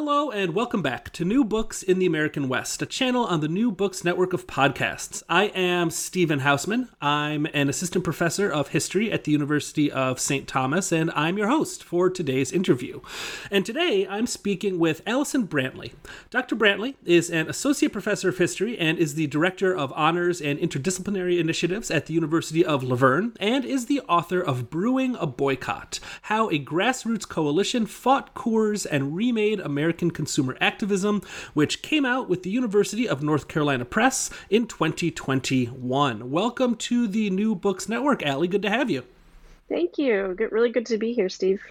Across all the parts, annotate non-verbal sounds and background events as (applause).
Hello, and welcome back to New Books in the American West, a channel on the New Books Network of podcasts. I am Stephen Hausmann. I'm an assistant professor of history at the University of St. Thomas, and I'm your host for today's interview. And today I'm speaking with Allyson Brantley. Dr. Brantley is an associate professor of history and is the director of honors and interdisciplinary initiatives at the University of La Verne, and is the author of Brewing a Boycott How a Grassroots Coalition Fought Coors and Remade America. American Consumer Activism, which came out with the University of North Carolina Press in 2021. Welcome to the New Books Network, Allie. Good to have you. Thank you. Good, really good to be here, Steve.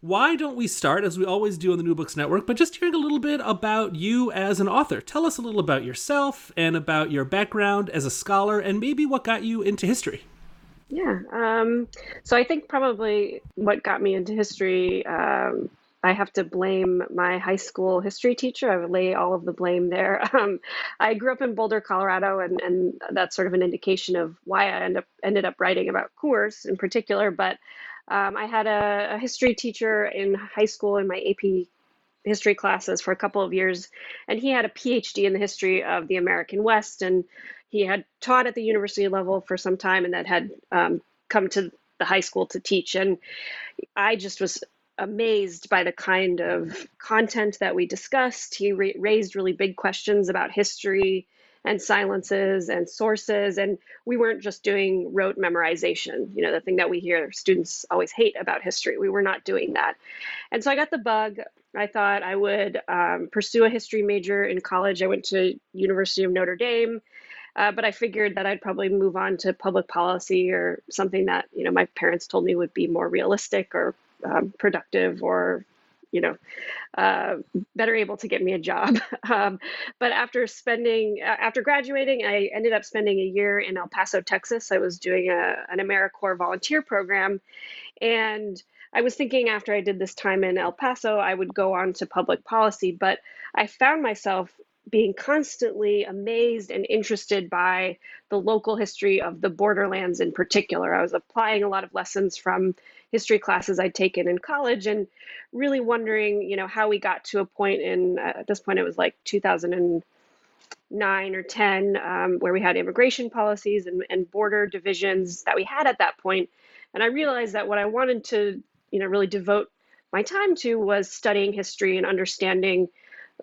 Why don't we start, as we always do on the New Books Network, but just hearing a little bit about you as an author? Tell us a little about yourself and about your background as a scholar, and maybe what got you into history. Yeah. Um, so I think probably what got me into history um, I have to blame my high school history teacher. I would lay all of the blame there. (laughs) Um, I grew up in Boulder, Colorado, and, and that's sort of an indication of why I end up, ended up writing about Coors in particular. But um, I had a, a, history teacher in high school in my AP history classes for a couple of years, and he had a PhD in the history of the American West, and he had taught at the university level for some time, and that had um, come to the high school to teach. And I just was amazed by the kind of content that we discussed. He ra- raised really big questions about history and silences and sources. And we weren't just doing rote memorization, you know, the thing that we hear students always hate about history. We were not doing that. And so I got the bug. I thought I would um, pursue a history major in college. I went to University of Notre Dame. Uh, but I figured that I'd probably move on to public policy or something that you know my parents told me would be more realistic or um, productive or you know uh, better able to get me a job. (laughs) Um, but after spending after graduating i ended up spending a year in el paso texas. I was doing a, an americorps volunteer program. And i was thinking after i did this time in el paso i would go on to public policy. But i found myself being constantly amazed and interested by the local history of the borderlands in particular. I was applying a lot of lessons from history classes I'd taken in college and really wondering, you know, how we got to a point in, uh, at this point, it was like 2009 or 10, um, where we had immigration policies and, and border divisions that we had at that point. And I realized that what I wanted to, you know, really devote my time to was studying history and understanding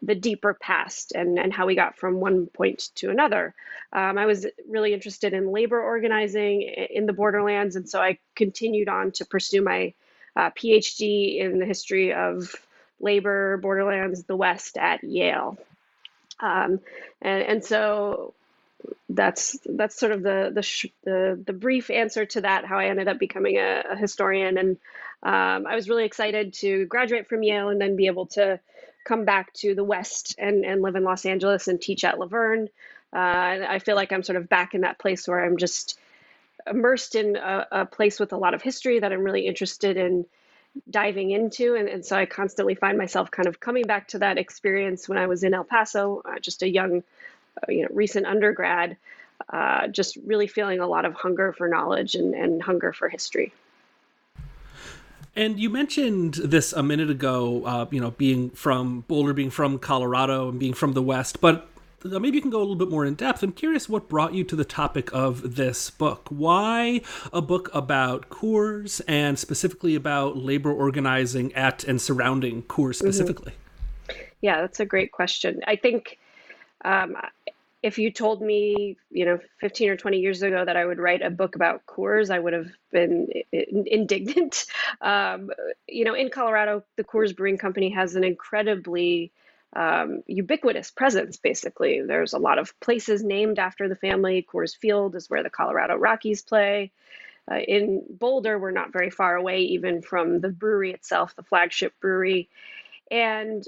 the deeper past and, and how we got from one point to another. Um, I was really interested in labor organizing in the borderlands, and so I continued on to pursue my uh, PhD in the history of labor, borderlands, the West at Yale. Um, and, and so that's that's sort of the the, sh- the, the brief answer to that. How I ended up becoming a, a historian, and um, I was really excited to graduate from Yale and then be able to come back to the West and, and live in Los Angeles and teach at La Verne. Uh, I feel like I'm sort of back in that place where I'm just immersed in a, a, place with a lot of history that I'm really interested in diving into. And, and so I constantly find myself kind of coming back to that experience when I was in El Paso, uh, just a young, uh, you know, recent undergrad, uh, just really feeling a lot of hunger for knowledge and, and hunger for history. And you mentioned this a minute ago, uh, you know, being from Boulder, being from Colorado, and being from the West. But uh, maybe you can go a little bit more in depth. I'm curious what brought you to the topic of this book. Why a book about Coors and specifically about labor organizing at and surrounding Coors mm-hmm. specifically? Mm-hmm. Yeah, that's a great question. I think um, if you told me, you know, 15 or 20 years ago that I would write a book about Coors, I would have been indignant. (laughs) Um, you know, in Colorado, the Coors Brewing Company has an incredibly um, ubiquitous presence, basically. There's a lot of places named after the family. Coors Field is where the Colorado Rockies play. Uh, in Boulder, we're not very far away, even from the brewery itself, the flagship brewery. And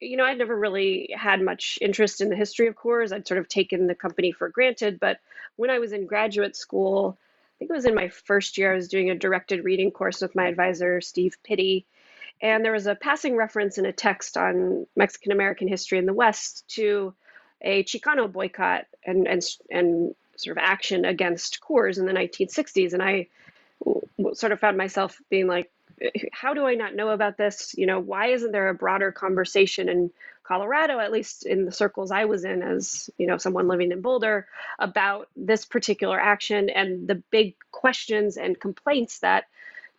you know, I'd never really had much interest in the history of Coors. I'd sort of taken the company for granted. But when I was in graduate school, I think it was in my first year, I was doing a directed reading course with my advisor, Steve Pitti. And there was a passing reference in a text on Mexican American history in the West to a Chicano boycott and, and, and sort of action against Coors in the 1960s. And I sort of found myself being like, how do I not know about this? You know, why isn't there a broader conversation in Colorado, at least in the circles I was in as, you know, someone living in Boulder, about this particular action and the big questions and complaints that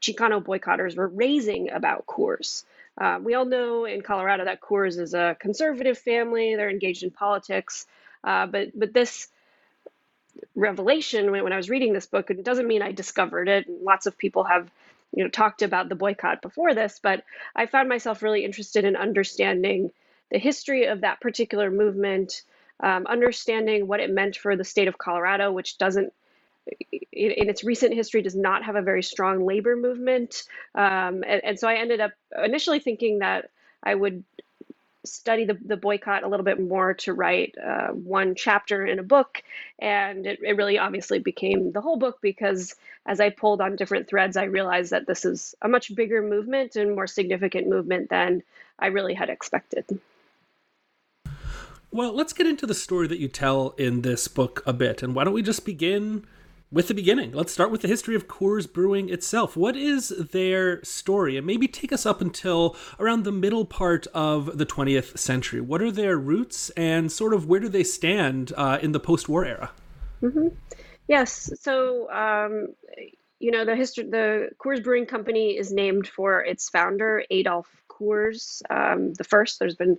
Chicano boycotters were raising about Coors. Uh, we all know in Colorado that Coors is a conservative family; they're engaged in politics, uh, but but this revelation when, when I was reading this book, it doesn't mean I discovered it. Lots of people have you know talked about the boycott before this, but I found myself really interested in understanding the history of that particular movement, um, understanding what it meant for the state of Colorado, which doesn't in, its recent history does not have a very strong labor movement. Um, and, and, so i ended up initially thinking that i would study the, the boycott a little bit more to write uh, one chapter in a book. And it, it really obviously became the whole book because as I pulled on different threads, I realized that this is a much bigger movement and more significant movement than I really had expected. Well, let's get into the story that you tell in this book a bit. And why don't we just begin with the beginning. Let's start with the history of Coors Brewing itself. What is their story? And maybe take us up until around the middle part of the 20th century. What are their roots and sort of where do they stand uh, in the post war era? Mm-hmm. Yes. So, um, you know, the history, the Coors Brewing Company is named for its founder, Adolf Coors, um, the first. There's been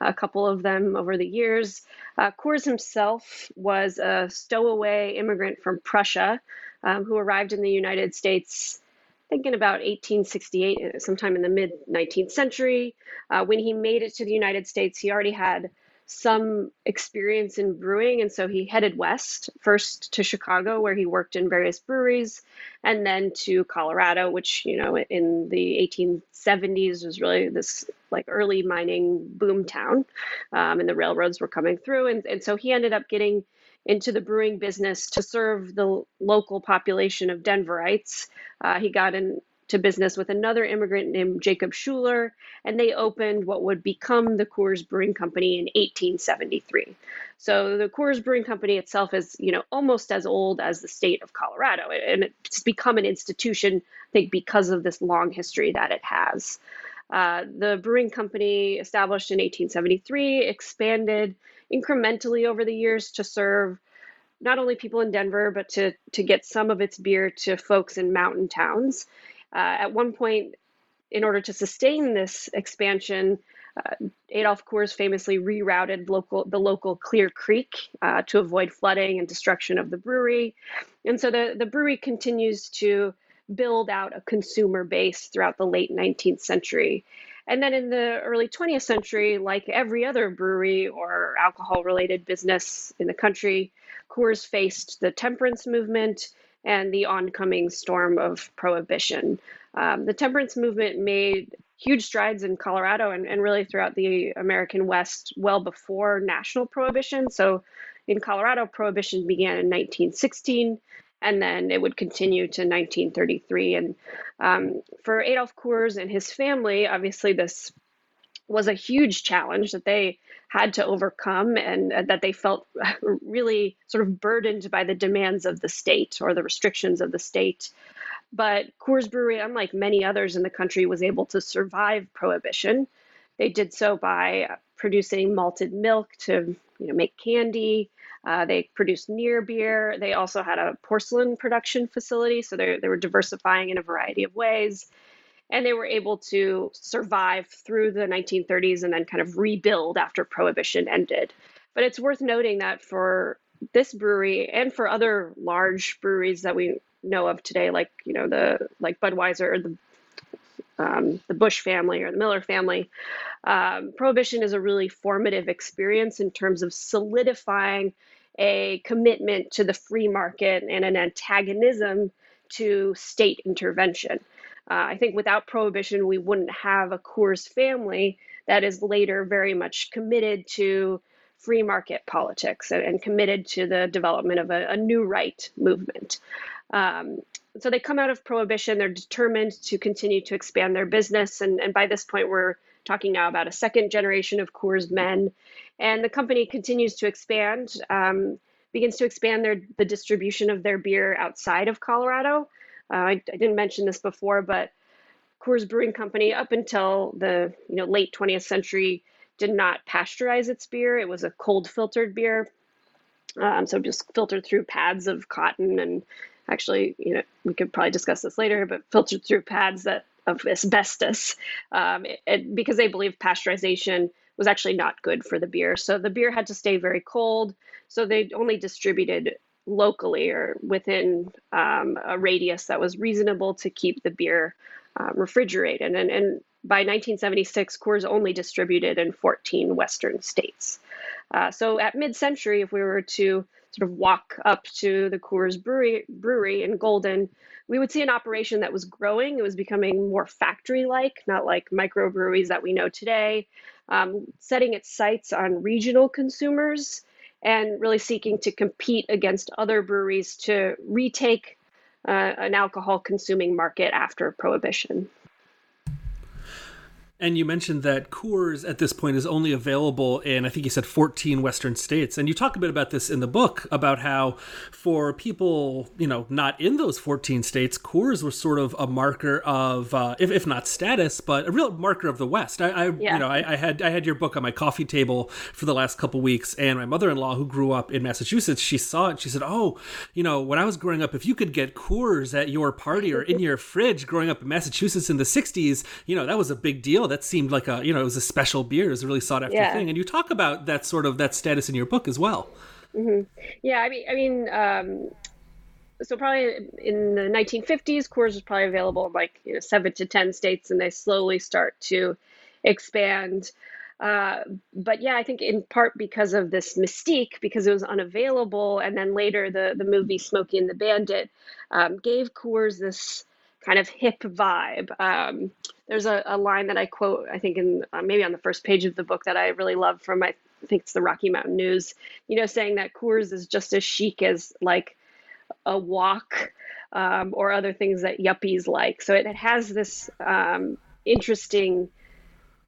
a couple of them over the years. Uh, Coors himself was a stowaway immigrant from Prussia um, who arrived in the United States. I think in about 1868, sometime in the mid 19th century. Uh, when he made it to the United States, he already had some experience in brewing. And so he headed west, first to Chicago, where he worked in various breweries, and then to Colorado, which, you know, in the 1870s was really this like early mining boom town. Um, and the railroads were coming through. And, and so he ended up getting into the brewing business to serve the local population of Denverites. Uh, he got in, to business with another immigrant named Jacob Schueler, and they opened what would become the Coors Brewing Company in 1873. So the Coors Brewing Company itself is, you know, almost as old as the state of Colorado, and it's become an institution, I think, because of this long history that it has. Uh, the brewing company, established in 1873, expanded incrementally over the years to serve not only people in Denver, but to, to get some of its beer to folks in mountain towns. Uh, at one point, in order to sustain this expansion, uh, Adolf Coors famously rerouted local, the local Clear Creek uh, to avoid flooding and destruction of the brewery. And so the, the brewery continues to build out a consumer base throughout the late 19th century. And then in the early 20th century, like every other brewery or alcohol related business in the country, Coors faced the temperance movement and the oncoming storm of prohibition. Um, the temperance movement made huge strides in Colorado and, and really throughout the American West well before national prohibition. So in Colorado, prohibition began in 1916 and then it would continue to 1933. And um, for Adolf Coors and his family, obviously, this was a huge challenge that they had to overcome and uh, that they felt (laughs) really sort of burdened by the demands of the state or the restrictions of the state. But Coors Brewery, unlike many others in the country, was able to survive prohibition. They did so by producing malted milk to you know make candy. Uh, they produced near beer. They also had a porcelain production facility, so they they were diversifying in a variety of ways, and they were able to survive through the 1930s and then kind of rebuild after Prohibition ended. But it's worth noting that for this brewery and for other large breweries that we know of today, like you know the like Budweiser or the um, the Busch family or the Miller family, um, Prohibition is a really formative experience in terms of solidifying a commitment to the free market and an antagonism to state intervention. Uh, I think without Prohibition, we wouldn't have a Coors family that is later very much committed to free market politics and, and committed to the development of a, a new right movement. Um, so they come out of prohibition, they're determined to continue to expand their business. And, and by this point, we're talking now about a second generation of Coors men. And the company continues to expand, um, begins to expand their the distribution of their beer outside of Colorado. Uh, I, I didn't mention this before, but Coors Brewing Company, up until the you know late 20th century, did not pasteurize its beer. It was a cold filtered beer, um, so just filtered through pads of cotton and actually, you know, we could probably discuss this later, but filtered through pads that of asbestos, um, it, it, because they believed pasteurization was actually not good for the beer. So the beer had to stay very cold. So they only distributed locally or within um, a radius that was reasonable to keep the beer uh, refrigerated. And, and by 1976, Coors only distributed in 14 Western states. Uh, so at mid-century, if we were to sort of walk up to the Coors Brewery, brewery in Golden, we would see an operation that was growing. It was becoming more factory-like, not like microbreweries that we know today, um, setting its sights on regional consumers and really seeking to compete against other breweries to retake uh, an alcohol consuming market after prohibition. And you mentioned that Coors at this point is only available in, I think you said 14 Western states. And you talk a bit about this in the book about how for people, you know, not in those 14 states, Coors was sort of a marker of, uh, if, if not status, but a real marker of the West. I, I yeah. you know, I, I, had I had your book on my coffee table for the last couple weeks, and my mother-in-law, who grew up in Massachusetts, she saw it. She said, "Oh, you know, when I was growing up, if you could get Coors at your party or in (laughs) your fridge growing up in Massachusetts in the 60s, you know, that was a big deal." That seemed like a you know it was a special beer. It was a really sought after yeah. thing. And you talk about that sort of that status in your book as well. Mm-hmm. Yeah, I mean, I mean, um, so probably in the 1950s, Coors was probably available in like you know seven to ten states, and they slowly start to expand. Uh, but yeah, I think in part because of this mystique, because it was unavailable, and then later the the movie Smokey and the Bandit um, gave Coors this kind of hip vibe. Um, there's a, a, line that I quote, I think, in uh, maybe on the first page of the book that I really love from, I think it's the Rocky Mountain News, you know, saying that Coors is just as chic as like a walk um, or other things that yuppies like. So it, it has this um, interesting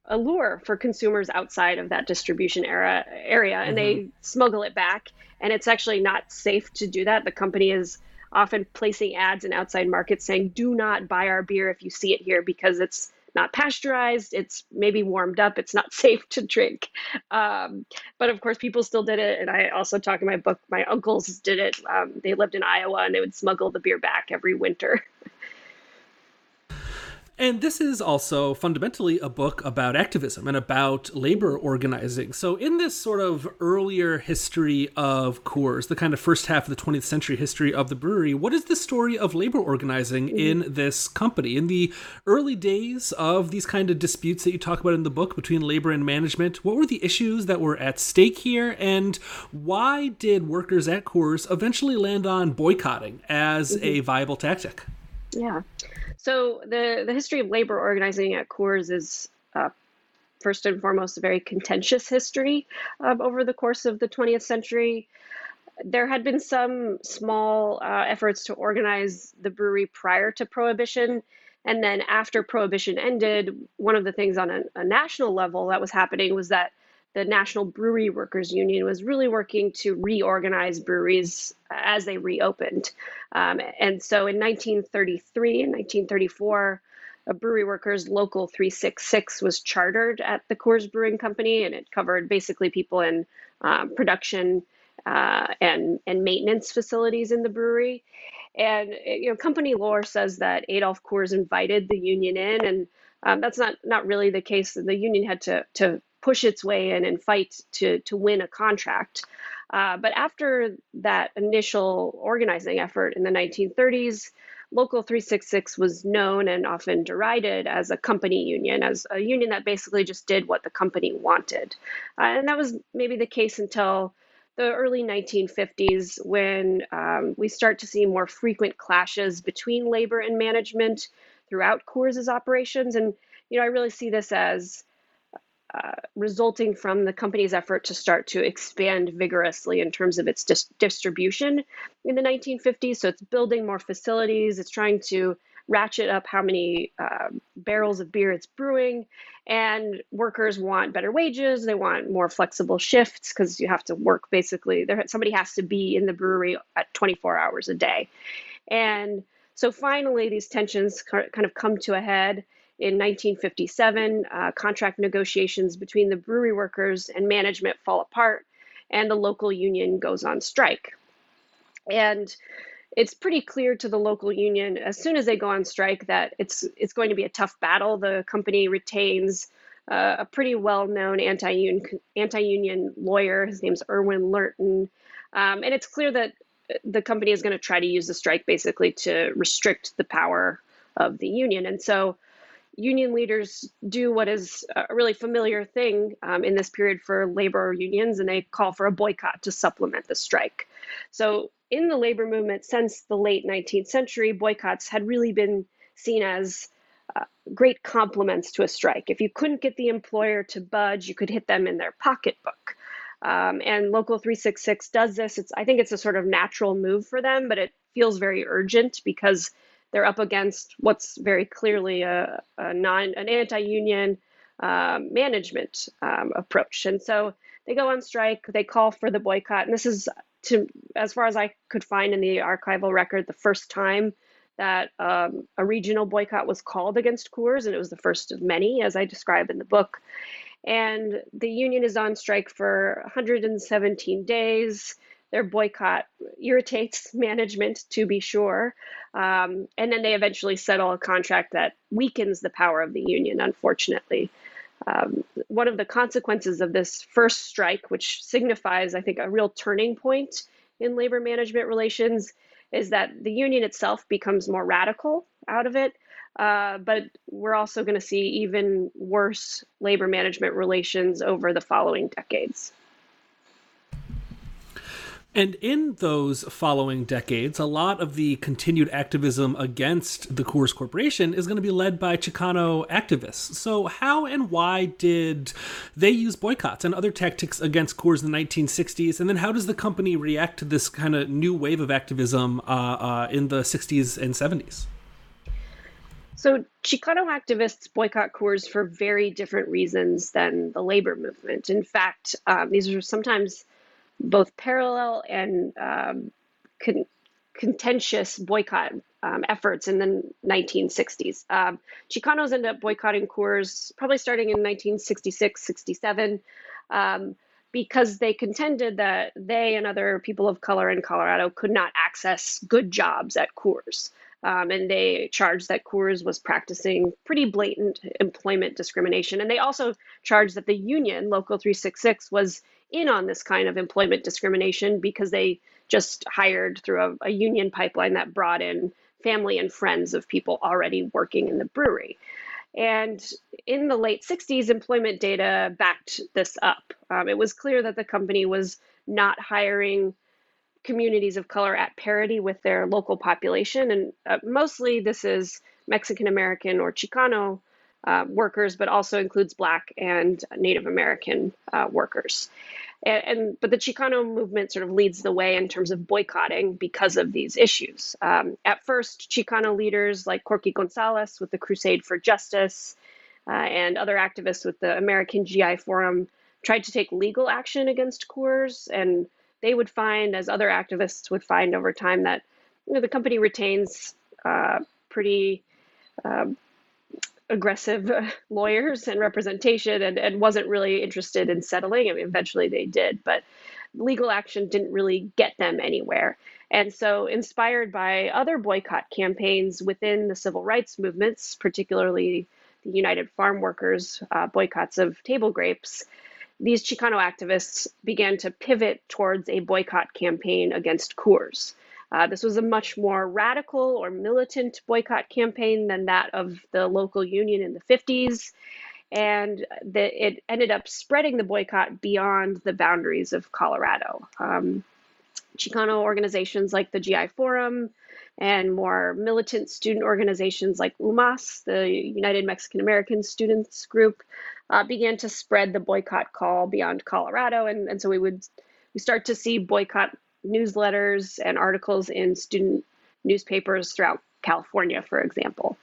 allure for consumers outside of that distribution era area, and mm-hmm. they smuggle it back. And it's actually not safe to do that. The company is often placing ads in outside markets saying, do not buy our beer if you see it here because it's not pasteurized, it's maybe warmed up, it's not (laughs) safe to drink. Um, but of course, people still did it. And I also talk in my book, my uncles did it. Um, they lived in Iowa and they would smuggle the beer back every winter. (laughs) And this is also fundamentally a book about activism and about labor organizing. So, in this sort of earlier history of Coors, the kind of first half of the 20th century history of the brewery, what is the story of labor organizing mm-hmm. in this company? In the early days of these kind of disputes that you talk about in the book between labor and management, what were the issues that were at stake here? And why did workers at Coors eventually land on boycotting as mm-hmm. a viable tactic? Yeah. So the the history of labor organizing at Coors is uh, first and foremost a very contentious history um, over the course of the 20th century. There had been some small uh, efforts to organize the brewery prior to Prohibition. And then after Prohibition ended, one of the things on a, a national level that was happening was that the National Brewery Workers Union was really working to reorganize breweries as they reopened. Um, and so in 1933 and 1934, a Brewery Workers Local 366 was chartered at the Coors Brewing Company, and it covered basically people in um, production uh, and and maintenance facilities in the brewery. And you know, company lore says that Adolf Coors invited the union in, and um, that's not not really the case. The union had to to push its way in and fight to to win a contract. Uh, but after that initial organizing effort in the 1930s, Local 366 was known and often derided as a company union, as a union that basically just did what the company wanted. Uh, and that was maybe the case until the early 1950s when um, we start to see more frequent clashes between labor and management throughout Coors's operations. And, you know, I really see this as uh, resulting from the company's effort to start to expand vigorously in terms of its dis- distribution in the 1950s. So it's building more facilities, it's trying to ratchet up how many uh, barrels of beer it's brewing. And workers want better wages. They want more flexible shifts because you have to work basically. There, somebody has to be in the brewery at 24 hours a day. And so finally, these tensions kind of come to a head in 1957, uh, contract negotiations between the brewery workers and management fall apart, and the local union goes on strike. And it's pretty clear to the local union as soon as they go on strike that it's it's going to be a tough battle. The company retains uh, a pretty well-known anti-union anti-union lawyer. His name's Irwin Lurton, um, and it's clear that the company is going to try to use the strike basically to restrict the power of the union. And so union leaders do what is a really familiar thing um, in this period for labor unions, and they call for a boycott to supplement the strike. So, in the labor movement since the late 19th century, boycotts had really been seen as uh, great complements to a strike. If you couldn't get the employer to budge, you could hit them in their pocketbook. Um, and Local 366 does this. It's I think it's a sort of natural move for them, but it feels very urgent because they're up against what's very clearly a, a non an anti-union um, management um, approach, and so they go on strike. They call for the boycott, and this is to as far as I could find in the archival record, the first time that um, a regional boycott was called against Coors, and it was the first of many, as I describe in the book. And the union is on strike for 117 days. Their boycott irritates (laughs) management, to be sure. Um, and then they eventually settle a contract that weakens the power of the union, unfortunately. Um, one of the consequences of this first strike, which signifies, I think, a real turning point in labor management relations, is that the union itself becomes more radical out of it. Uh, but we're also going to see even worse labor management relations over the following decades. And in those following decades, a lot of the continued activism against the Coors Corporation is going to be led by Chicano activists. So, how and why did they use boycotts and other tactics against Coors in the 1960s? And then, how does the company react to this kind of new wave of activism uh, uh, in the 60s and 70s? So, Chicano activists boycott Coors for very different reasons than the labor movement. In fact, um, these are sometimes both parallel and um, con- contentious boycott um, efforts in the 1960s. Um, Chicanos ended up boycotting Coors probably starting in 1966, 67, um, because they contended that they and other people of color in Colorado could not access good jobs at Coors. Um, and they charged that Coors was practicing pretty blatant employment discrimination. And they also charged that the union, Local 366, was in on this kind of employment discrimination because they just hired through a, a union pipeline that brought in family and friends of people already working in the brewery. And in the late 60s, employment data backed this up. Um, it was clear that the company was not hiring communities of color at parity with their local population. And uh, mostly this is Mexican American or Chicano uh, workers, but also includes Black and Native American uh, workers. And, and, but the Chicano movement sort of leads the way in terms of boycotting because of these issues. Um, at first, Chicano leaders like Corky Gonzales with the Crusade for Justice uh, and other activists with the American GI Forum tried to take legal action against Coors, and they would find, as other activists would find over time, that you know, the company retains uh, pretty um, aggressive lawyers and representation and, and wasn't really interested in settling. I mean, eventually they did, but legal action didn't really get them anywhere. And so, inspired by other boycott campaigns within the civil rights movements, particularly the United Farm Workers uh, boycotts of table grapes, these Chicano activists began to pivot towards a boycott campaign against Coors. Uh, this was a much more radical or militant boycott campaign than that of the local union in the 50s. And the, it ended up spreading the boycott beyond the boundaries of Colorado. Um, Chicano organizations like the GI Forum and more militant student organizations like UMAS, the United Mexican American Students Group, uh, began to spread the boycott call beyond Colorado. And, and so we would we start to see boycott newsletters and articles in student newspapers throughout California, for example.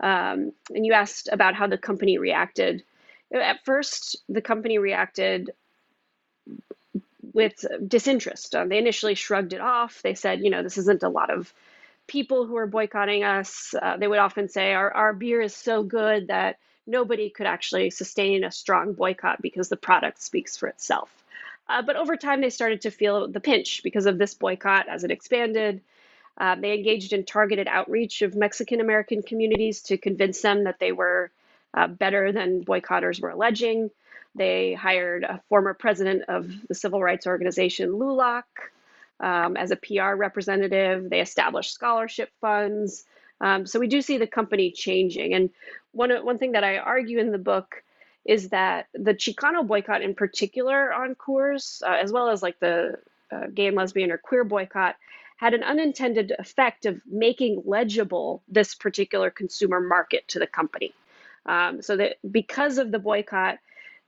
Um, and you asked about how the company reacted. At first, the company reacted with disinterest. Uh, they initially shrugged it off. They said, you know, this isn't a lot of people who are boycotting us. Uh, they would often say, our, our beer is so good that nobody could actually sustain a strong boycott because the product speaks for itself. Uh, but over time, they started to feel the pinch because of this boycott as it expanded. Uh, they engaged in targeted outreach of Mexican American communities to convince them that they were uh, better than boycotters were alleging. They hired a former president of the civil rights organization LULAC um, as a PR representative. They established scholarship funds. Um, so we do see the company changing. And one, one thing that I argue in the book is that the Chicano boycott in particular on Coors, uh, as well as like the uh, gay and lesbian or queer boycott, had an unintended effect of making legible this particular consumer market to the company. Um, so that because of the boycott,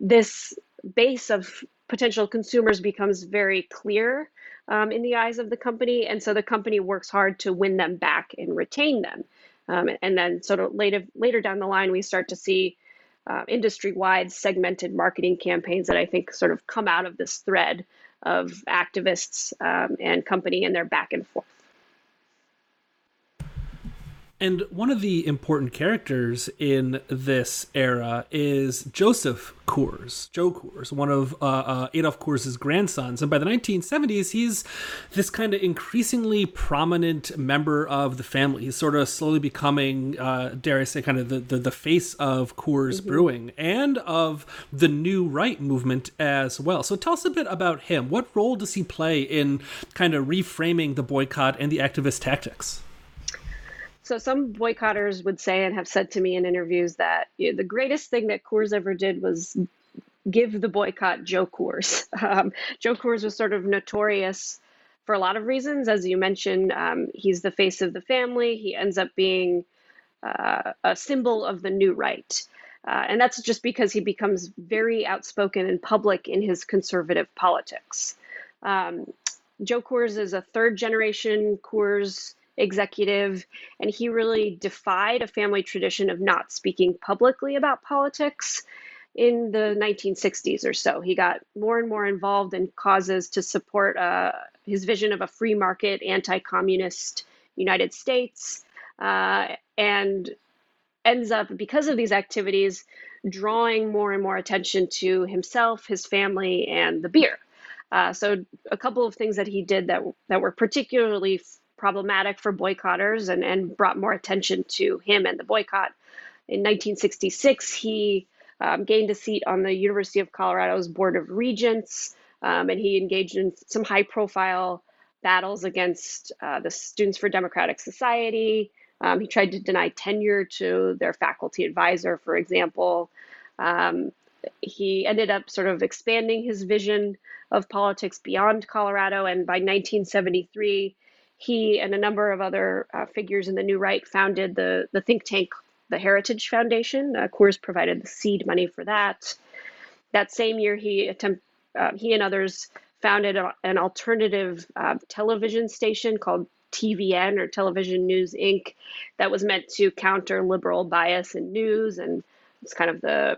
this base of potential consumers becomes very clear um, in the eyes of the company, and so the company works hard to win them back and retain them. Um, and then sort of later later down the line, we start to see uh, industry-wide segmented marketing campaigns that I think sort of come out of this thread of activists um, and company and their back and forth. And one of the important characters in this era is Joseph Coors, Joe Coors, one of uh, uh, Adolf Coors' grandsons. And by the 1970s, he's this kind of increasingly prominent member of the family. He's sort of slowly becoming, uh, dare I say, kind of the, the, the face of Coors mm-hmm. Brewing and of the New Right movement as well. So tell us a bit about him. What role does he play in kind of reframing the boycott and the activist tactics? So some boycotters would say and have said to me in interviews that you know, the greatest thing that Coors ever did was give the boycott Joe Coors. (laughs) Um, Joe Coors was sort of notorious for a lot of reasons. As you mentioned, um, he's the face of the family. He ends up being uh, a symbol of the new right. Uh, and that's just because he becomes very outspoken and public in his conservative politics. Um, Joe Coors is a third generation Coors executive, and he really defied a family tradition of not speaking publicly about politics in the 1960s or so. He got more and more involved in causes to support uh, his vision of a free market, anti communist United States, uh, and ends up, because of these activities, drawing more and more attention to himself, his family, and the beer. Uh, so, a couple of things that he did that that were particularly problematic for boycotters and, and brought more attention to him and the boycott. In 1966, he um, gained a seat on the University of Colorado's Board of Regents, um, and he engaged in some high profile battles against uh, the Students for Democratic Society. Um, he tried to deny tenure to their faculty advisor, for example. Um, he ended up sort of expanding his vision of politics beyond Colorado, and by 1973, he and a number of other uh, figures in the New Right founded the, the think tank, the Heritage Foundation. Uh, Coors provided the seed money for that. That same year, he attempt, uh, he and others founded a, an alternative uh, television station called TVN or Television News Inc. that was meant to counter liberal bias in news and it's kind of the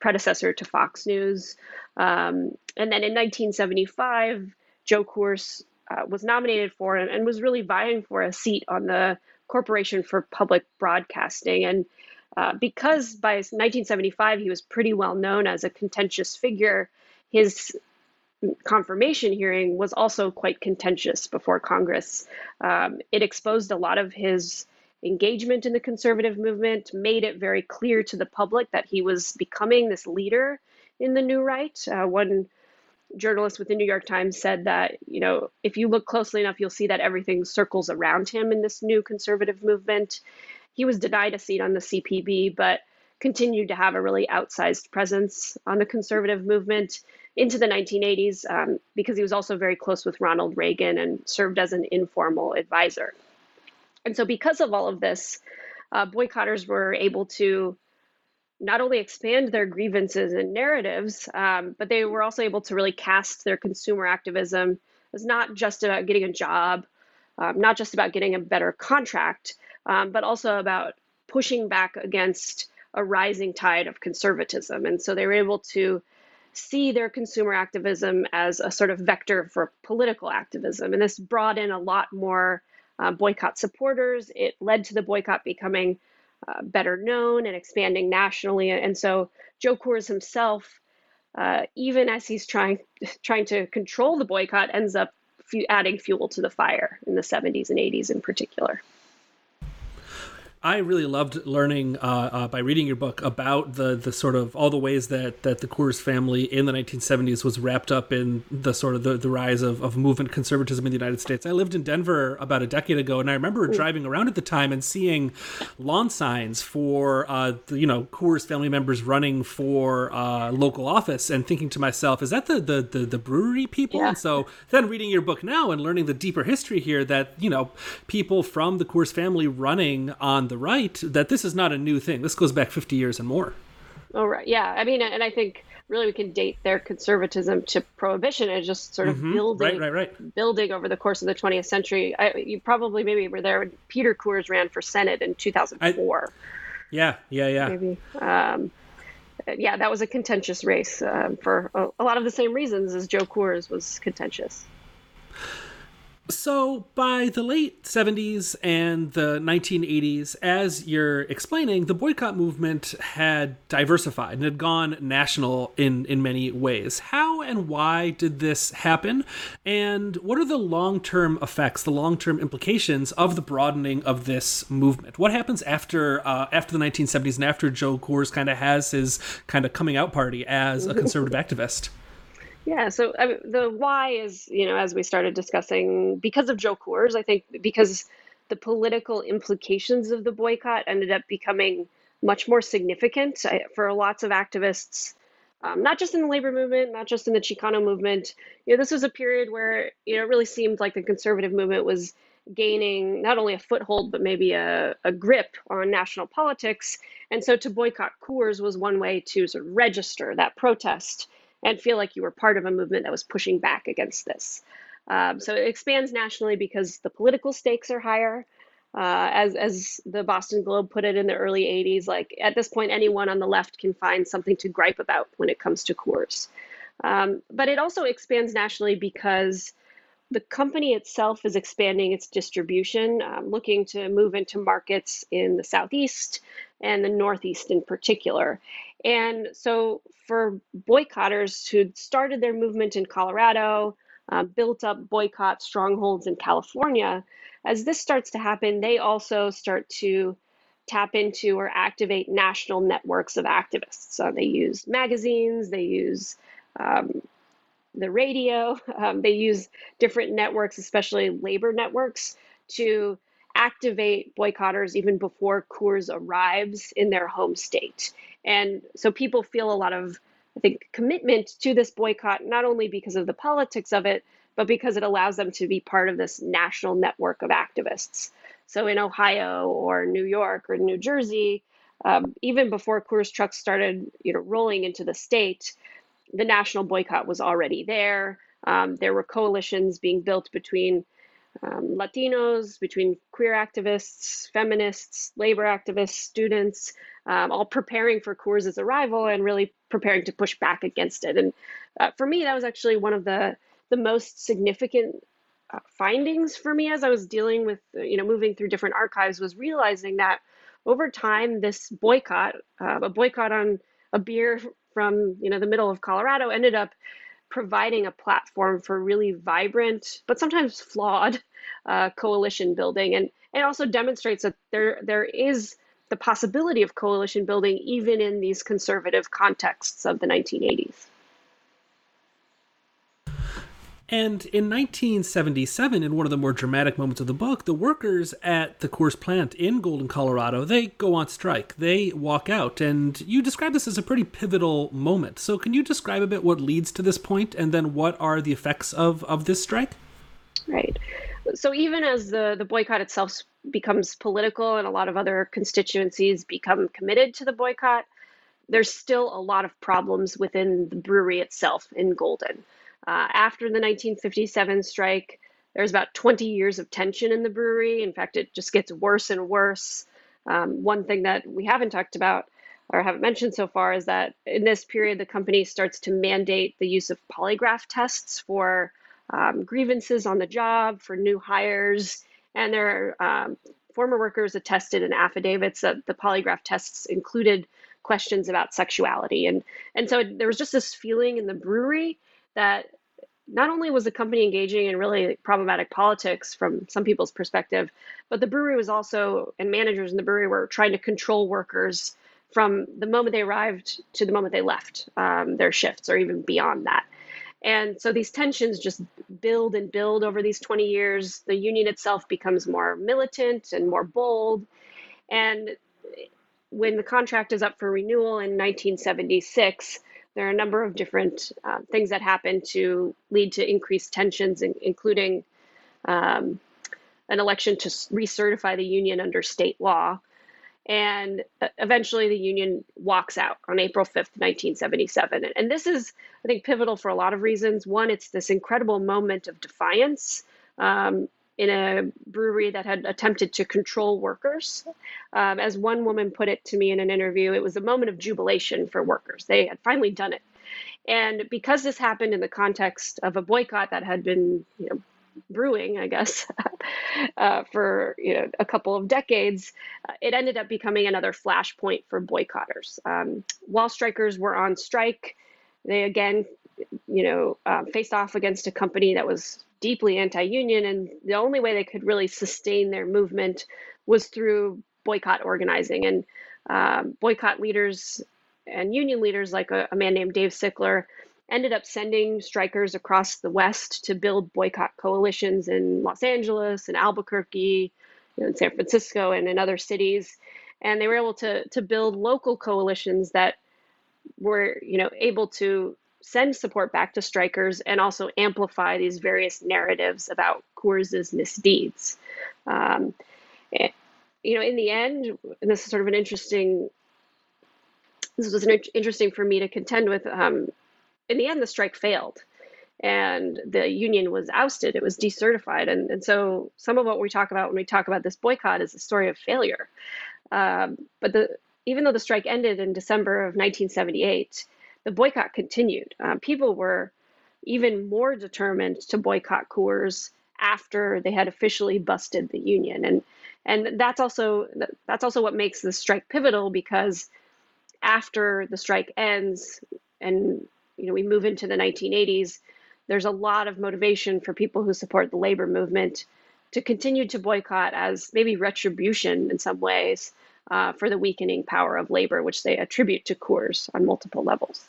predecessor to Fox News. Um, and then in 1975, Joe Coors uh, was nominated for and, and, was really vying for a seat on the Corporation for Public Broadcasting. And uh, because by 1975 he was pretty well known as a contentious figure, his confirmation hearing was also quite contentious before Congress. Um, it exposed a lot of his engagement in the conservative movement, made it very clear to the public that he was becoming this leader in the new right. Uh, one journalist with the New York Times said that, you know, if you look closely enough, you'll see that everything circles around him in this new conservative movement. He was denied a seat on the CPB, but continued to have a really outsized presence on the conservative movement into the 1980s um, because he was also very close with Ronald Reagan and served as an informal advisor. And so, because of all of this, uh, boycotters were able to not only expand their grievances and narratives, um, but they were also able to really cast their consumer activism as not just about getting a job, um, not just about getting a better contract, um, but also about pushing back against a rising tide of conservatism. And so they were able to see their consumer activism as a sort of vector for political activism. And this brought in a lot more uh, boycott supporters. It led to the boycott becoming uh, better known and expanding nationally. And so Joe Coors himself, uh, even as he's trying (laughs) trying to control the boycott, ends up adding fuel to the fire in the 70s and 80s in particular. I really loved learning uh, uh, by reading your book about the the sort of all the ways that that the Coors family in the 1970s was wrapped up in the sort of the, the rise of, of movement conservatism in the United States. I lived in Denver about a decade ago, and I remember driving around at the time and seeing lawn signs for uh, the, you know Coors family members running for uh, local office, and thinking to myself, is that the the the, the brewery people? Yeah. And so then reading your book now and learning the deeper history here that you know people from the Coors family running on the the right that this is not a new thing. This goes back 50 years and more. Oh, right. Yeah. I mean, and I think really we can date their conservatism to prohibition and just sort of mm-hmm. building, right, right, right. building over the course of the 20th century. I, you probably maybe were there when Peter Coors ran for Senate in 2004. I, yeah, yeah, yeah. Maybe. Um, yeah, that was a contentious race um, for a, a lot of the same reasons as Joe Coors was contentious. So, by the late 70s and the 1980s, as you're explaining, the boycott movement had diversified and had gone national in, in many ways. How and why did this happen? And what are the long term effects, the long term implications of the broadening of this movement? What happens after, uh, after the 1970s and after Joe Coors kind of has his kind of coming out party as a conservative activist? Yeah, so I mean, the why is, you know, as we started discussing, because of Joe Coors, I think because the political implications of the boycott ended up becoming much more significant for lots of activists, um, not just in the labor movement, not just in the Chicano movement. You know, this was a period where, you know, it really seemed like the conservative movement was gaining not only a foothold, but maybe a, a grip on national politics. And so to boycott Coors was one way to sort of register that protest and feel like you were part of a movement that was pushing back against this. Um, so it expands nationally because the political stakes are higher. Uh, as as the Boston Globe put it in the early 80s, like at this point, anyone on the left can find something to gripe about when it comes to Coors. Um, but it also expands nationally because the company itself is expanding its distribution, um, looking to move into markets in the Southeast and the Northeast in particular. And so, for boycotters who started their movement in Colorado, uh, built up boycott strongholds in California, as this starts to happen, they also start to tap into or activate national networks of activists. So they use magazines, they use um, the radio, (laughs) um, they use different networks, especially labor networks, to activate boycotters even before Coors arrives in their home state. And so people feel a lot of, I think, commitment to this boycott, not only because of the politics of it, but because it allows them to be part of this national network of activists. So in Ohio or New York or New Jersey, um, even before Coors trucks started, you know, rolling into the state, the national boycott was already there. Um, there were coalitions being built between um, Latinos, between queer activists, feminists, labor activists, students, um, all preparing for Coors' arrival and really preparing to push back against it. And uh, for me, that was actually one of the the most significant uh, findings for me as I was dealing with, you know, moving through different archives was realizing that over time, this boycott, uh, a boycott on a beer from you know the middle of Colorado, ended up providing a platform for really vibrant but sometimes flawed (laughs) uh, coalition building, and it also demonstrates that there there is the possibility of coalition building even in these conservative contexts of the 1980s. And in 1977, in one of the more dramatic moments of the book, the workers at the Coors plant in Golden, Colorado, they go on strike. They walk out, and you describe this as a pretty pivotal moment. So, can you describe a bit what leads to this point, and then what are the effects of of this strike? Right. So, even as the the boycott itself becomes political, and a lot of other constituencies become committed to the boycott, there's still a lot of problems within the brewery itself in Golden. Uh, after the 1957 strike, there's about 20 years of tension in the brewery. In fact, it just gets worse and worse. Um, one thing that we haven't talked about or haven't mentioned so far is that in this period, the company starts to mandate the use of polygraph tests for um, grievances on the job, for new hires, and their um, former workers attested in affidavits that the polygraph tests included questions about sexuality. And, and so there was just this feeling in the brewery that not only was the company engaging in really problematic politics from some people's perspective, but the brewery was also, and managers in the brewery were trying to control workers from the moment they arrived to the moment they left um, their shifts or even beyond that. And so these tensions just build and build over these 20 years. The union itself becomes more militant and more bold. And when the contract is up for renewal in 1976, there are a number of different uh, things that happen to lead to increased tensions, including um, an election to recertify the union under state law. And uh, eventually the union walks out on April 5th, 1977. And this is, I think, pivotal for a lot of reasons. One, it's this incredible moment of defiance um, in a brewery that had attempted to control workers. Um, as one woman put it to me in an interview, it was a moment of jubilation for workers. They had finally done it. And because this happened in the context of a boycott that had been, you know, brewing, I guess, (laughs) uh, for you know a couple of decades, uh, it ended up becoming another flashpoint for boycotters. Um, while strikers were on strike, they again, you know, uh, faced off against a company that was deeply anti-union, and the only way they could really sustain their movement was through boycott organizing. And um, boycott leaders and union leaders, like a, a man named Dave Sickler, ended up sending strikers across the West to build boycott coalitions in Los Angeles and Albuquerque, in San Francisco, and in other cities. And they were able to to build local coalitions that were, you know, able to send support back to strikers and also amplify these various narratives about Coors's misdeeds. Um, eh, you know, in the end, and this is sort of an interesting. This was an interesting for me to contend with. Um, in the end, the strike failed, and the union was ousted. It was decertified, and and so some of what we talk about when we talk about this boycott is a story of failure. Um, but the even though the strike ended in December of 1978 the boycott continued. Um, people were even more determined to boycott Coors after they had officially busted the union, and and that's also that's also what makes the strike pivotal because after the strike ends and you know we move into the 1980s, there's a lot of motivation for people who support the labor movement to continue to boycott as maybe retribution in some ways uh, for the weakening power of labor, which they attribute to Coors on multiple levels.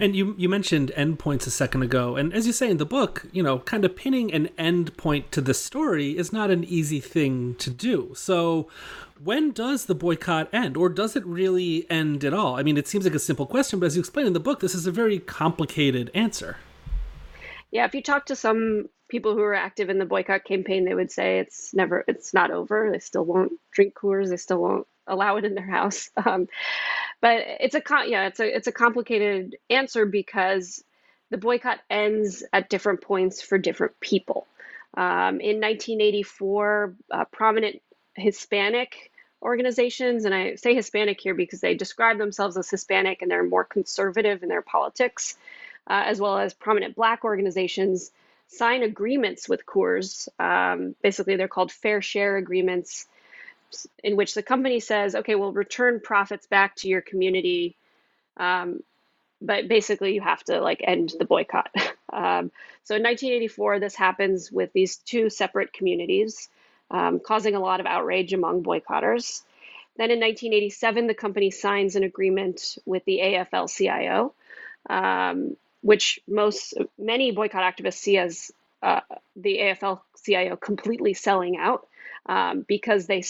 And you you mentioned endpoints a second ago, and as you say in the book, you know, kind of pinning an endpoint to the story is not an easy thing to do. So, when does the boycott end, or does it really end at all? I mean, it seems like a simple question, but as you explain in the book, this is a very complicated answer. Yeah, if you talk to some people who are active in the boycott campaign, they would say it's never, it's not over. They still won't drink Coors. They still won't allow it in their house. (laughs) Um, but it's a yeah, it's a it's a complicated answer because the boycott ends at different points for different people. Um, in 1984, uh, prominent Hispanic organizations, and I say Hispanic here because they describe themselves as Hispanic and they're more conservative in their politics, uh, as well as prominent Black organizations, sign agreements with Coors. Um, basically, they're called fair share agreements in which the company says, okay, we'll return profits back to your community. Um, but basically, you have to like end the boycott. (laughs) um, so in 1984, this happens with these two separate communities, um, causing a lot of outrage among boycotters. Then in 1987, the company signs an agreement with the AFL CIO, um, which most many boycott activists see as uh, the AFL CIO completely selling out um, because they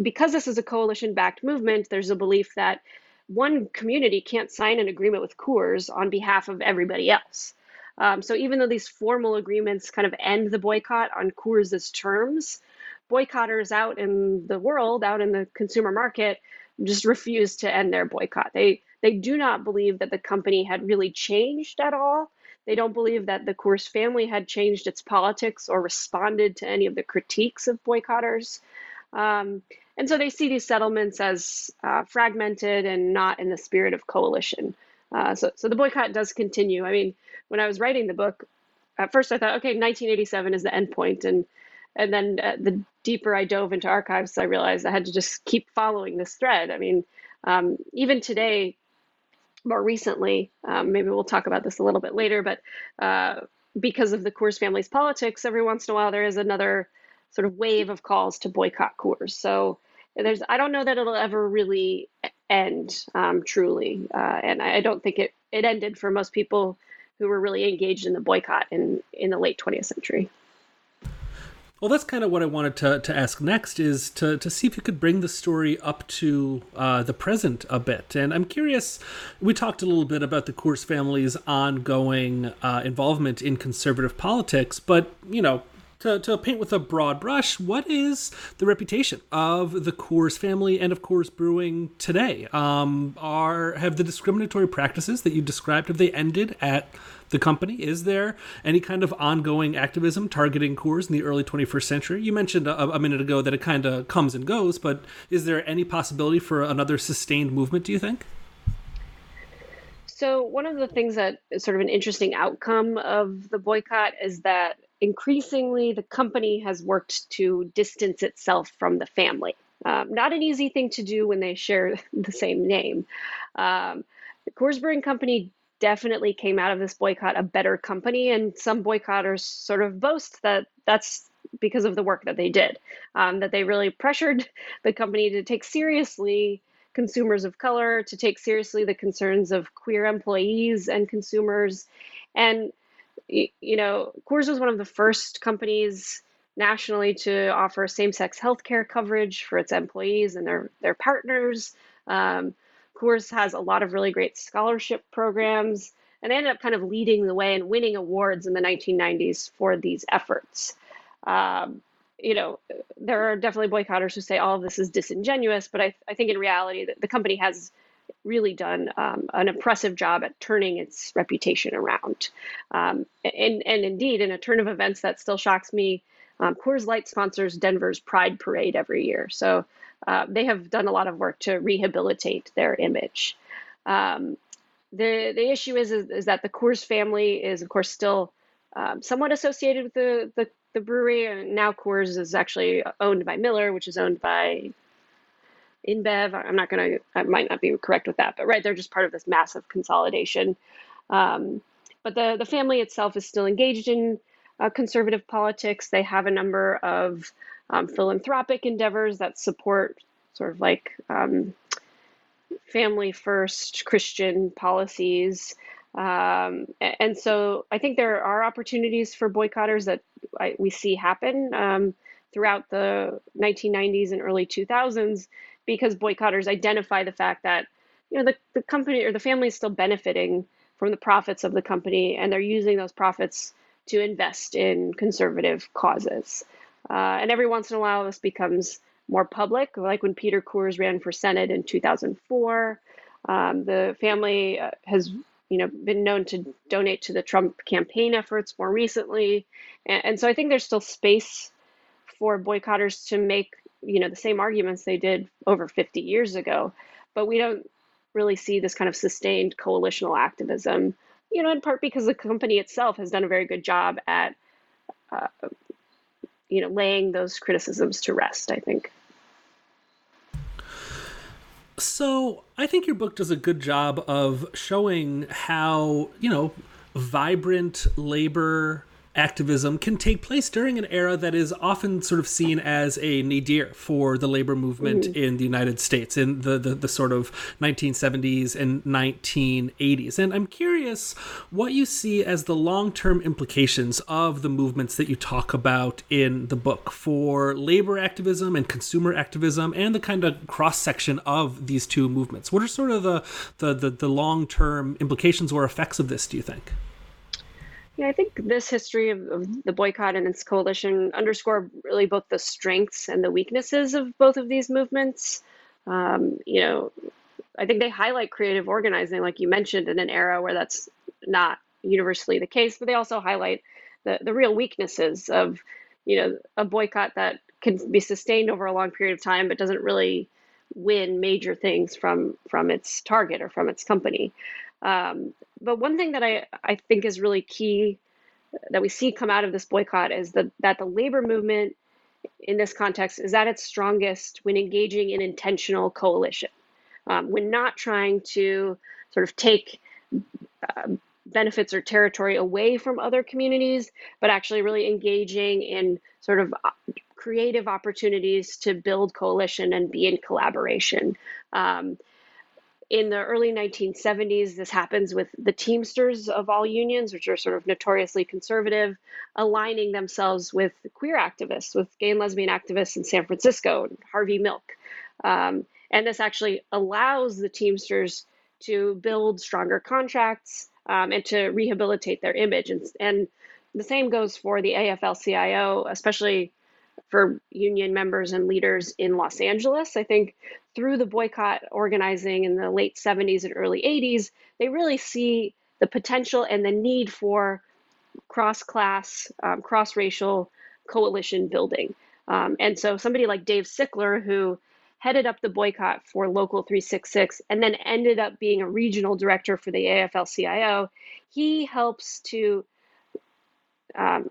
because this is a coalition backed movement. There's a belief that one community can't sign an agreement with Coors on behalf of everybody else. Um, so even though these formal agreements kind of end the boycott on Coors' terms, boycotters out in the world, out in the consumer market, just refuse to end their boycott. They they do not believe that the company had really changed at all. They don't believe that the Coors family had changed its politics or responded to any of the critiques of boycotters. Um, and so they see these settlements as uh, fragmented and not in the spirit of coalition. Uh, so, so the boycott does continue. I mean, when I was writing the book, at first I thought, okay, 1987 is the end point, and and then uh, the deeper I dove into archives, I realized I had to just keep following this thread. I mean, um, even today, more recently, um, maybe we'll talk about this a little bit later, but uh, because of the Coors family's politics, every once in a while there is another sort of wave of calls to boycott Coors. So there's, I don't know that it'll ever really end um, truly, uh, and I, don't think it it ended for most people who were really engaged in the boycott in in the late 20th century. Well, that's kind of what I wanted to, to ask next is to, to see if you could bring the story up to uh, the present a bit. And I'm curious, we talked a little bit about the Coors family's ongoing uh, involvement in conservative politics, but, you know, to, to paint with a broad brush, what is the reputation of the Coors family and of Coors Brewing today? Um, are have the discriminatory practices that you described have they ended at the company? Is there any kind of ongoing activism targeting Coors in the early 21st century? You mentioned a, a minute ago that it kind of comes and goes, but is there any possibility for another sustained movement? Do you think? So, one of the things that is sort of an interesting outcome of the boycott is that increasingly the company has worked to distance itself from the family. Um, not an easy thing to do when they share (laughs) the same name. Um, the Coors Brewing Company definitely came out of this boycott a better company, and some boycotters sort of boast that that's because of the work that they did, um, that they really pressured (laughs) the company to take seriously consumers of color, to take seriously the concerns of queer employees and consumers, and you know, Coors was one of the first companies nationally to offer same-sex healthcare coverage for its employees and their their partners. Um, Coors has a lot of really great scholarship programs, and they ended up kind of leading the way and winning awards in the 1990s for these efforts. Um, you know, there are definitely boycotters who say all of this is disingenuous, but I, I think in reality that the company has really done um, an impressive job at turning its reputation around. Um, and, and indeed, in a turn of events that still shocks me, um, Coors Light sponsors Denver's Pride Parade every year. So uh, they have done a lot of work to rehabilitate their image. Um, the, the issue is, is, is, that the Coors family is, of course, still um, somewhat associated with the, the, the brewery. And now Coors is actually owned by Miller, which is owned by InBev. I'm not going to, I might not be correct with that, but right, they're just part of this massive consolidation. Um, but the, the family itself is still engaged in uh, conservative politics. They have a number of um, philanthropic endeavors that support sort of like um, family first Christian policies. Um, and so I think there are opportunities for boycotters that I, we see happen um, throughout the 1990s and early 2000s because boycotters identify the fact that you know the, the company or the family is still benefiting from the profits of the company and they're using those profits to invest in conservative causes. Uh, and every once in a while, this becomes more public, like when Peter Coors ran for Senate in 2004. Um, the family uh, has you know been known to donate to the Trump campaign efforts more recently, and, and so I think there's still space for boycotters to make you know the same arguments they did over 50 years ago. But we don't really see this kind of sustained coalitional activism you know in part because the company itself has done a very good job at uh, you know laying those criticisms to rest i think. So I think your book does a good job of showing how, you know, vibrant labor activism can take place during an era that is often sort of seen as a nadir for the labor movement mm. in the United States in the, the, the sort of 1970s and 1980s. And I'm curious what you see as the long term implications of the movements that you talk about in the book for labor activism and consumer activism and the kind of cross section of these two movements. What are sort of the, the, the, the long term implications or effects of this, do you think? Yeah, I think this history of, of, the boycott and its coalition underscore really both the strengths and the weaknesses of both of these movements. Um, you know, I think they highlight creative organizing, like you mentioned, in an era where that's not universally the case, but they also highlight the, the real weaknesses of, you know, a boycott that can be sustained over a long period of time, but doesn't really win major things from from its target or from its company. Um, but one thing that I, I think is really key that we see come out of this boycott is that, that the labor movement in this context is at its strongest when engaging in intentional coalition, um, when not trying to sort of take uh, benefits or territory away from other communities, but actually really engaging in sort of uh, creative opportunities to build coalition and be in collaboration. Um, in the early 1970s, this happens with the Teamsters of all unions, which are sort of notoriously conservative, aligning themselves with queer activists, with gay and lesbian activists in San Francisco, Harvey Milk. Um, and this actually allows the Teamsters to build stronger contracts um, and to rehabilitate their image. And, and the same goes for the AFL CIO, especially for union members and leaders in Los Angeles. I think through the boycott organizing in the late 70s and early 80s, they really see the potential and the need for cross class, um, cross racial coalition building. Um, and so somebody like Dave Sickler, who headed up the boycott for Local 366 and then ended up being a regional director for the AFL CIO, he helps to um,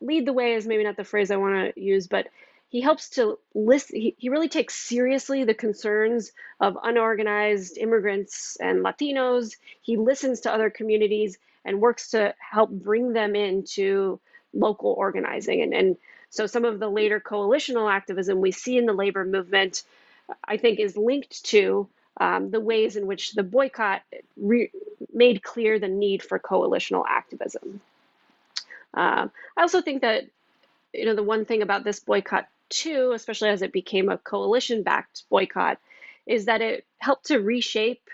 lead the way is maybe not the phrase I want to use, but he helps to list, he, he really takes seriously the concerns of unorganized immigrants and Latinos. He listens to other communities and works to help bring them into local organizing. And, and so some of the later coalitional activism we see in the labor movement, I think, is linked to um, the ways in which the boycott re- made clear the need for coalitional activism. Um, I also think that you know the one thing about this boycott too, especially as it became a coalition-backed boycott, is that it helped to reshape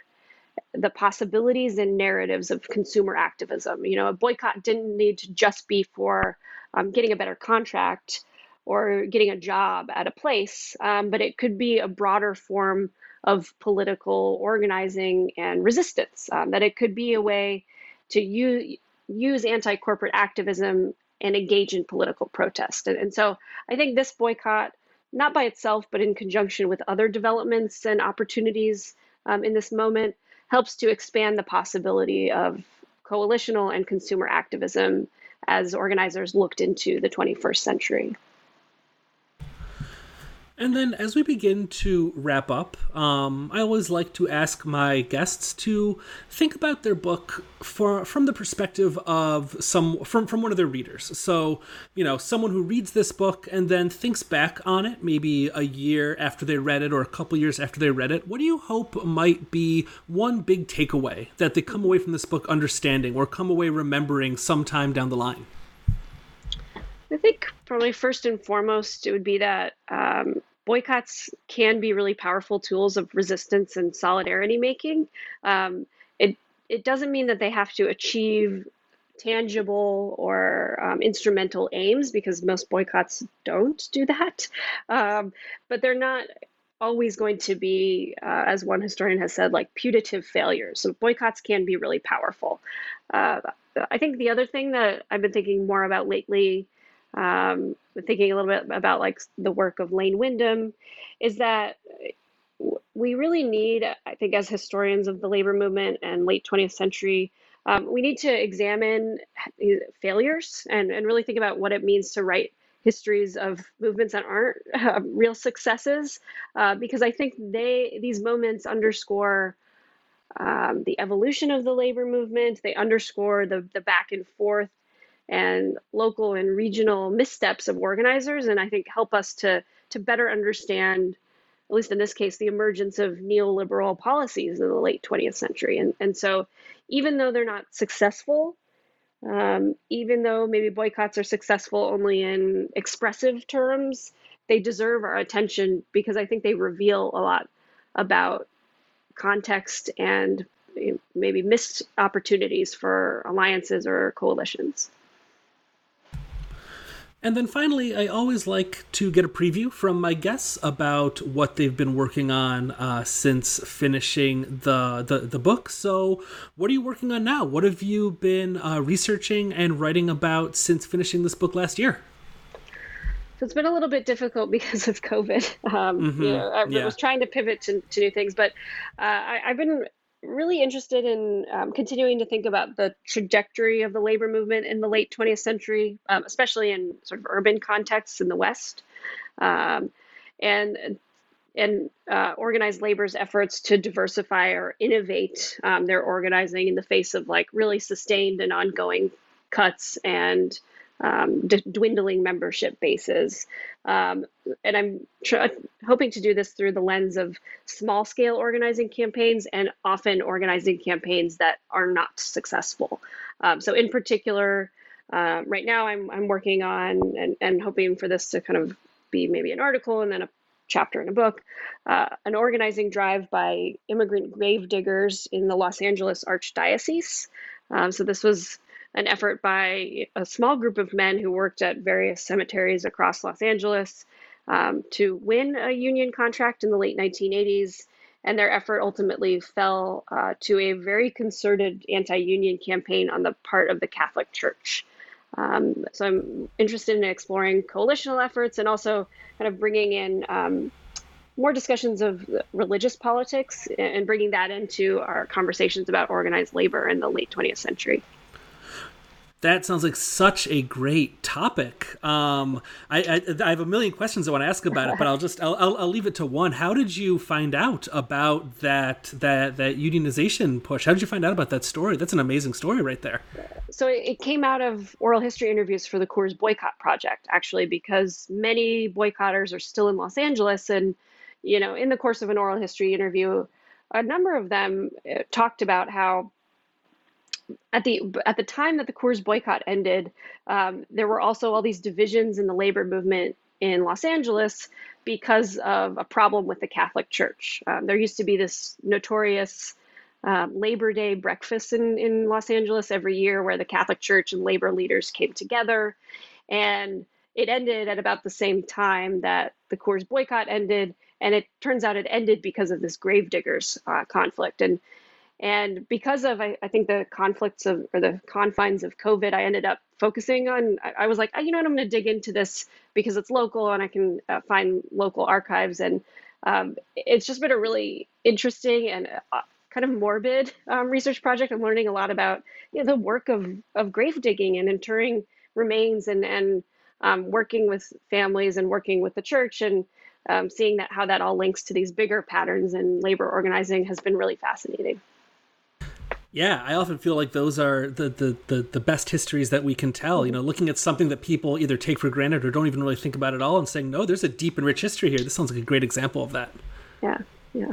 the possibilities and narratives of consumer activism. You know, a boycott didn't need to just be for um, getting a better contract or getting a job at a place, um, but it could be a broader form of political organizing and resistance. Um, that it could be a way to use use anti corporate activism and engage in political protest. And, and, so I think this boycott, not by itself, but in conjunction with other developments and opportunities um, in this moment, helps to expand the possibility of coalitional and consumer activism as organizers looked into the 21st century. And then, as we begin to wrap up, um, I always like to ask my guests to think about their book for from the perspective of some from from one of their readers. So, you know, someone who reads this book and then thinks back on it, maybe a year after they read it or a couple years after they read it. What do you hope might be one big takeaway that they come away from this book understanding or come away remembering sometime down the line? I think probably first and foremost, it would be that um, boycotts can be really powerful tools of resistance and solidarity making. Um, it it doesn't mean that they have to achieve tangible or um, instrumental aims because most boycotts don't do that. Um, but they're not always going to be, uh, as one historian has said, like putative failures. So boycotts can be really powerful. Uh, I think the other thing that I've been thinking more about lately um, thinking a little bit about like the work of Lane Windham, is that we really need, I think, as historians of the labor movement and late 20th century, um, we need to examine failures and, and really think about what it means to write histories of movements that aren't uh, (laughs) real successes, uh, because I think they these moments underscore um, the evolution of the labor movement. They underscore the the back and forth and local and regional missteps of organizers, and I think help us to to better understand, at least in this case, the emergence of neoliberal policies in the late 20th century. And and so, even though they're not successful, um, even though maybe boycotts are successful only in expressive terms, they deserve our attention because I think they reveal a lot about context and maybe missed opportunities for alliances or coalitions. And then finally, I always like to get a preview from my guests about what they've been working on uh, since finishing the, the, the book. So, what are you working on now? What have you been uh, researching and writing about since finishing this book last year? So it's been a little bit difficult (laughs) because of COVID. Um, mm-hmm. You know, I yeah. was trying to pivot to, to new things, but uh, I, have been really interested in um, continuing to think about the trajectory of the labor movement in the late 20th century, um, especially in sort of urban contexts in the West, um, and and uh, organized labor's efforts to diversify or innovate um, their organizing in the face of like really sustained and ongoing cuts and um, d- dwindling membership bases. Um, and I'm tr- hoping to do this through the lens of small scale organizing campaigns and often organizing campaigns that are not successful. Um, so, in particular, uh, right now I'm, I'm working on and, and hoping for this to kind of be maybe an article and then a chapter in a book, uh, an organizing drive by immigrant grave diggers in the Los Angeles Archdiocese. Um, so this was an effort by a small group of men who worked at various cemeteries across Los Angeles um, to win a union contract in the late 1980s. And their effort ultimately fell uh, to a very concerted anti union campaign on the part of the Catholic Church. Um, so I'm interested in exploring coalitional efforts and also kind of bringing in um, more discussions of religious politics and bringing that into our conversations about organized labor in the late 20th century that sounds like such a great topic. Um, I, I, I have a million questions I want to ask about it, but I'll just I'll, I'll, I'll, leave it to one. How did you find out about that that that unionization push? How did you find out about that story? That's an amazing story right there. So it came out of oral history interviews for the Coors Boycott Project, actually, because many boycotters are still in Los Angeles, and you know, in the course of an oral history interview, a number of them uh, talked about how at the at the time that the Coors boycott ended, um, there were also all these divisions in the labor movement in Los Angeles because of a problem with the Catholic Church. Um, there used to be this notorious um, Labor Day breakfast in, in Los Angeles every year where the Catholic Church and labor leaders came together. And it ended at about the same time that the Coors boycott ended. And it turns out it ended because of this gravediggers uh, conflict. And and because of, I, I, think, the conflicts of or the confines of COVID, I ended up focusing on, I, I was like, oh, you know what, I'm going to dig into this because it's local and I can uh, find local archives. And um, it's just been a really interesting and uh, kind of morbid um, research project. I'm learning a lot about you know, the work of, of grave digging and interring remains and, and um, working with families and working with the church and um, seeing that how that all links to these bigger patterns in labor organizing has been really fascinating. Yeah, I often feel like those are the, the, the, the, best histories that we can tell. You know, looking at something that people either take for granted or don't even really think about at all and saying, no, there's a deep and rich history here. This sounds like a great example of that. Yeah, yeah.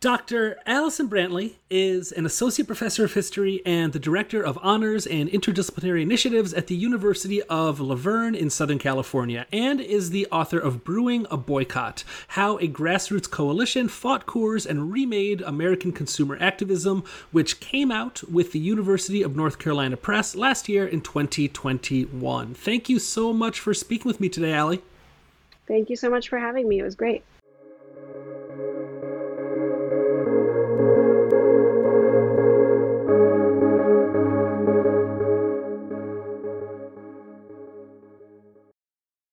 Dr. Allyson Brantley is an associate professor of history and the director of honors and interdisciplinary initiatives at the University of La Verne in Southern California, and is the author of Brewing a Boycott How a Grassroots Coalition Fought Coors and Remade American Consumer Activism, which came out with the University of North Carolina Press last year in 2021. Thank you so much for speaking with me today, Allie. Thank you so much for having me. It was great.